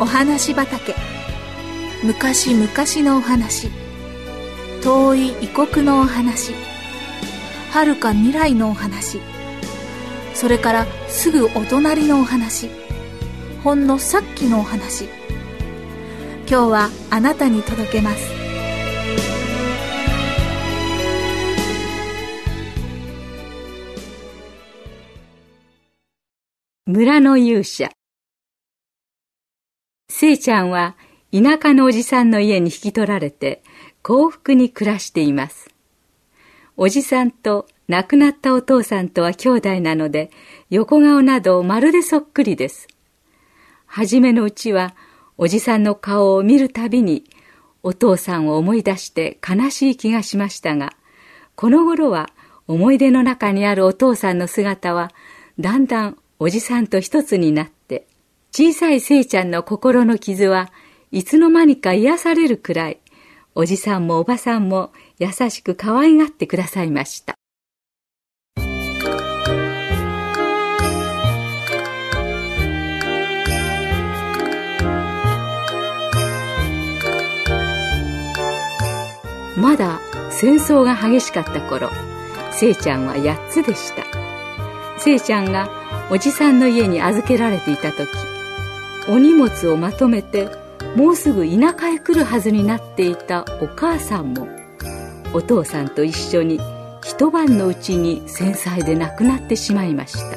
お話畑。昔々のお話。遠い異国のお話。遥か未来のお話。それからすぐお隣のお話。ほんのさっきのお話。今日はあなたに届けます。村の勇者。せいちゃんは田舎のおじさんの家に引き取られて幸福に暮らしています。おじさんと亡くなったお父さんとは兄弟なので横顔などまるでそっくりです。はじめのうちはおじさんの顔を見るたびにお父さんを思い出して悲しい気がしましたがこの頃は思い出の中にあるお父さんの姿はだんだんおじさんと一つになって小さいせいちゃんの心の傷はいつの間にか癒されるくらいおじさんもおばさんも優しく可愛がってくださいました。まだ戦争が激しかった頃せいちゃんは8つでした。せいちゃんがおじさんの家に預けられていた時お荷物をまとめてもうすぐ田舎へ来るはずになっていたお母さんもお父さんと一緒に一晩のうちに戦災で亡くなってしまいました。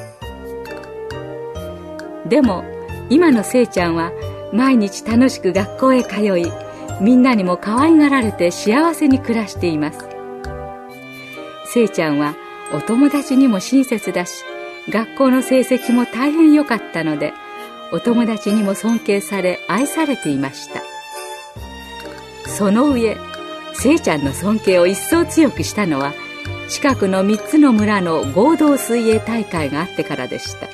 でも今のせいちゃんは毎日楽しく学校へ通いみんなにも可愛がられて幸せに暮らしています。せいちゃんはお友達にも親切だし学校の成績も大変良かったのでお友達にも尊敬され愛されていました。その上せいちゃんの尊敬を一層強くしたのは近くの3つの村の合同水泳大会があってからでした。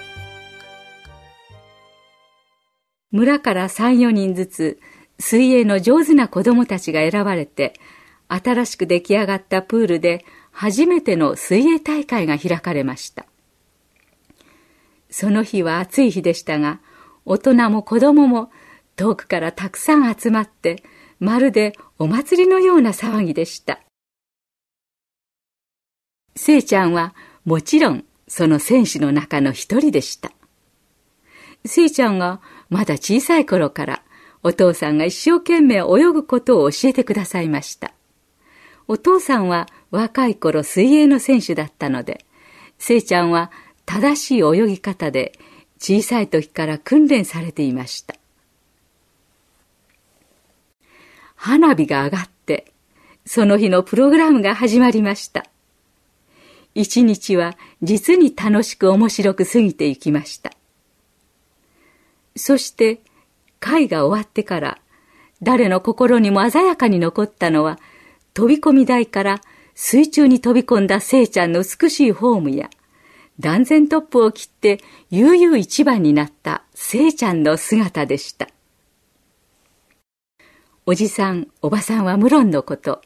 村から34人ずつ水泳の上手な子供たちが選ばれて新しく出来上がったプールで初めての水泳大会が開かれました。その日は暑い日でしたが大人も子供も遠くからたくさん集まってまるでお祭りのような騒ぎでした。せいちゃんはもちろんその選手の中の一人でした。せいちゃんがまだ小さい頃からお父さんが一生懸命泳ぐことを教えてくださいました。お父さんは若い頃水泳の選手だったのでせいちゃんは正しい泳ぎ方で小さい時から訓練されていました。花火が上がってその日のプログラムが始まりました。一日は実に楽しく面白く過ぎていきました。そして会が終わってから誰の心にも鮮やかに残ったのは飛び込み台から水中に飛び込んだせいちゃんの美しいフォームや断然トップを切って悠々一番になったせいちゃんの姿でした。おじさんおばさんは無論のこと。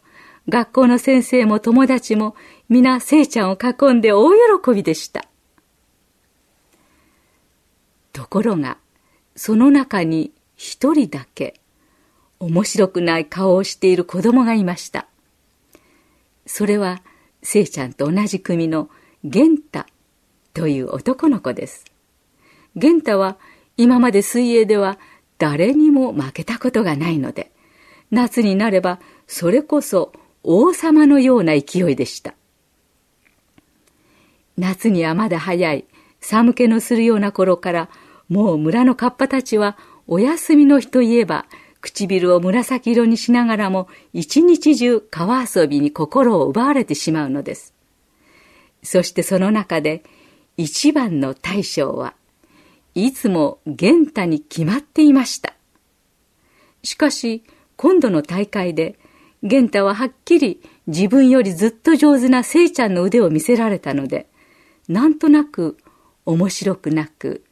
学校の先生も友達も皆せいちゃんを囲んで大喜びでした。ところがその中に一人だけ面白くない顔をしている子供がいました。それはせいちゃんと同じ組の玄太。という男の子です。玄太は今まで水泳では誰にも負けたことがないので、夏になればそれこそ王様のような勢いでした。夏にはまだ早い寒気のするような頃からもう村のカッパたちはお休みの日といえば唇を紫色にしながらも一日中川遊びに心を奪われてしまうのです。そしてその中で一番の大将はいつも玄太に決まっていました。しかし今度の大会で玄太ははっきり自分よりずっと上手なせいちゃんの腕を見せられたのでなんとなく面白くなく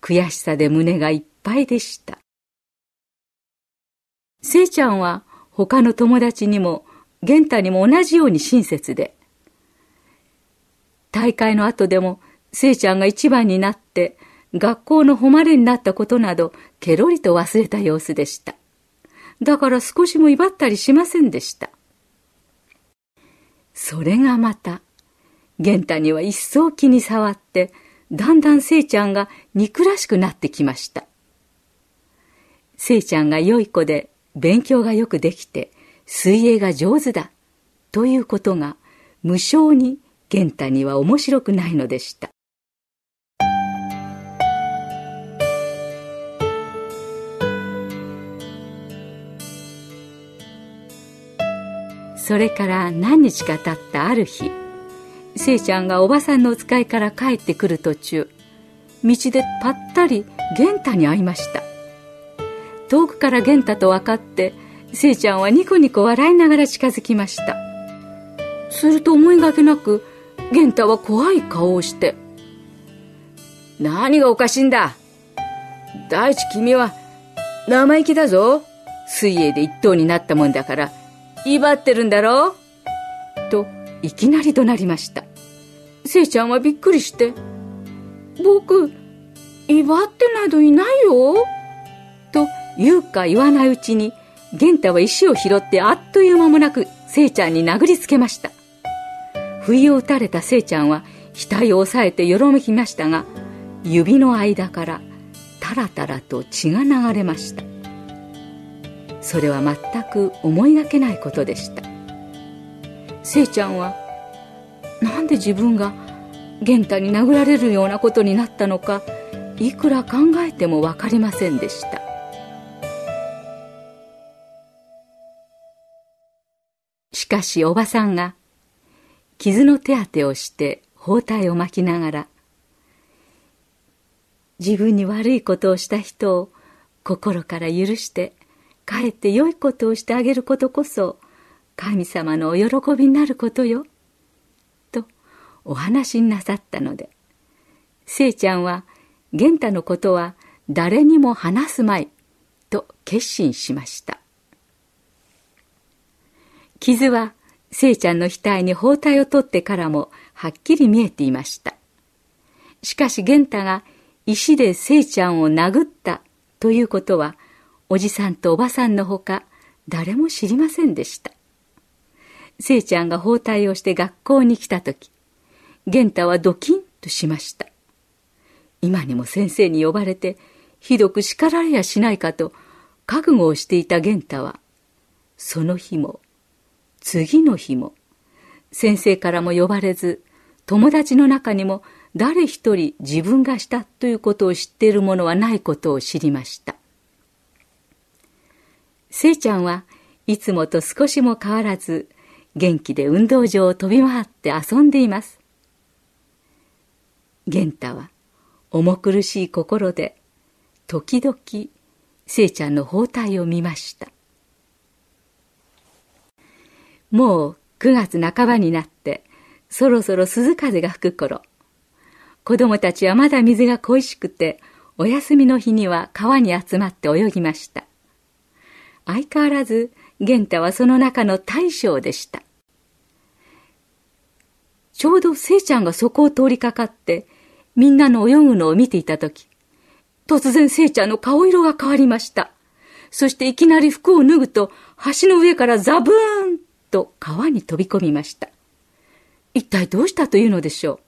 悔しさで胸がいっぱいでした。せいちゃんは他の友達にも玄太にも同じように親切で大会の後でもせいちゃんが一番になって学校の誉れになったことなど、ケロリと忘れた様子でした。だから少しも威張ったりしませんでした。それがまた、玄太には一層気に障って、だんだんせいちゃんが憎らしくなってきました。せいちゃんが良い子で、勉強がよくできて、水泳が上手だ、ということが、無性に玄太には面白くないのでした。それから何日か経ったある日、せいちゃんがおばさんのお使いから帰ってくる途中、道でぱったり玄太に会いました。遠くから玄太と分かって、せいちゃんはニコニコ笑いながら近づきました。すると思いがけなく、玄太は怖い顔をして、何がおかしいんだ？第一君は生意気だぞ。水泳で一等になったもんだから、威張ってるんだろ？と、いきなり怒鳴りました。せいちゃんはびっくりして、僕、威張ってなどいないよ？と言うか言わないうちに、玄太は石を拾ってあっという間もなく、せいちゃんに殴りつけました。不意を打たれたせいちゃんは、額を押さえてよろめきましたが、指の間からタラタラと血が流れました。それは全く思いがけないことでした。せいちゃんはなんで自分が玄太に殴られるようなことになったのかいくら考えても分かりませんでした。しかしおばさんが傷の手当てをして包帯を巻きながら自分に悪いことをした人を心から許してかえって良いことをしてあげることこそ神様のお喜びになることよ。とお話になさったので、せいちゃんは玄太のことは誰にも話すまいと決心しました。傷はせいちゃんの額に包帯を取ってからもはっきり見えていました。しかし玄太が石でせいちゃんを殴ったということはおじさんとおばさんのほか誰も知りませんでした。せいちゃんが包帯をして学校に来た時、玄太はドキンとしました。今にも先生に呼ばれてひどく叱られやしないかと覚悟をしていた玄太は、その日も、次の日も、先生からも呼ばれず、友達の中にも誰一人自分がしたということを知っている者はないことを知りました。せいちゃんはいつもと少しも変わらず元気で運動場を飛び回って遊んでいます。玄太は重苦しい心で時々せいちゃんの包帯を見ました。もう9月半ばになってそろそろ鈴風が吹く頃、子供たちはまだ水が恋しくてお休みの日には川に集まって泳ぎました。相変わらず玄太はその中の大将でした。ちょうどせいちゃんがそこを通りかかってみんなの泳ぐのを見ていたとき、突然せいちゃんの顔色が変わりました。そしていきなり服を脱ぐと橋の上からザブーンと川に飛び込みました。一体どうしたというのでしょう。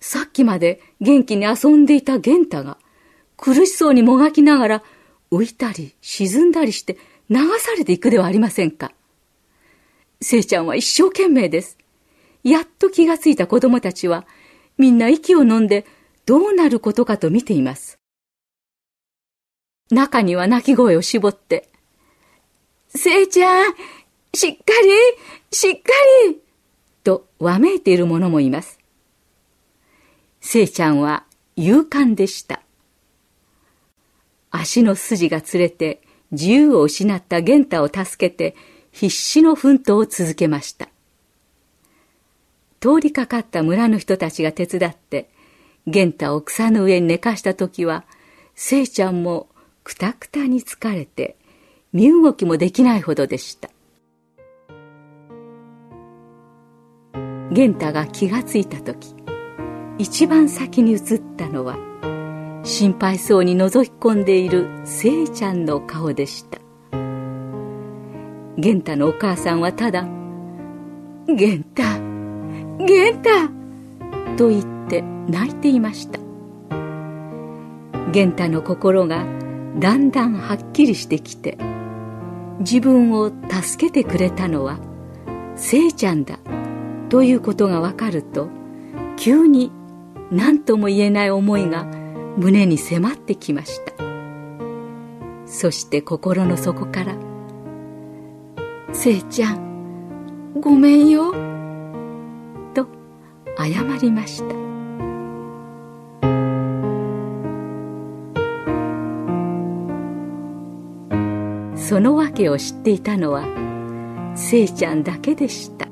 さっきまで元気に遊んでいた玄太が苦しそうにもがきながら浮いたり沈んだりして流されていくではありませんか。せいちゃんは一生懸命です。やっと気がついた子供たちは、みんな息を飲んでどうなることかと見ています。中には泣き声を絞って、せいちゃん、しっかり、しっかり、とわめいている者もいます。せいちゃんは勇敢でした。足の筋がつれて自由を失った玄太を助けて必死の奮闘を続けました。通りかかった村の人たちが手伝って玄太を草の上に寝かした時はせいちゃんもくたくたに疲れて身動きもできないほどでした。玄太が気がついた時一番先に映ったのは心配そうに覗き込んでいるせいちゃんの顔でした玄太のお母さんはただ「玄太玄太!」と言って泣いていました玄太の心がだんだんはっきりしてきて自分を助けてくれたのはせいちゃんだということがわかると急に何とも言えない思いが胸に迫ってきました。そして心の底から「せいちゃんごめんよ」と謝りました。その訳を知っていたのはせいちゃんだけでした。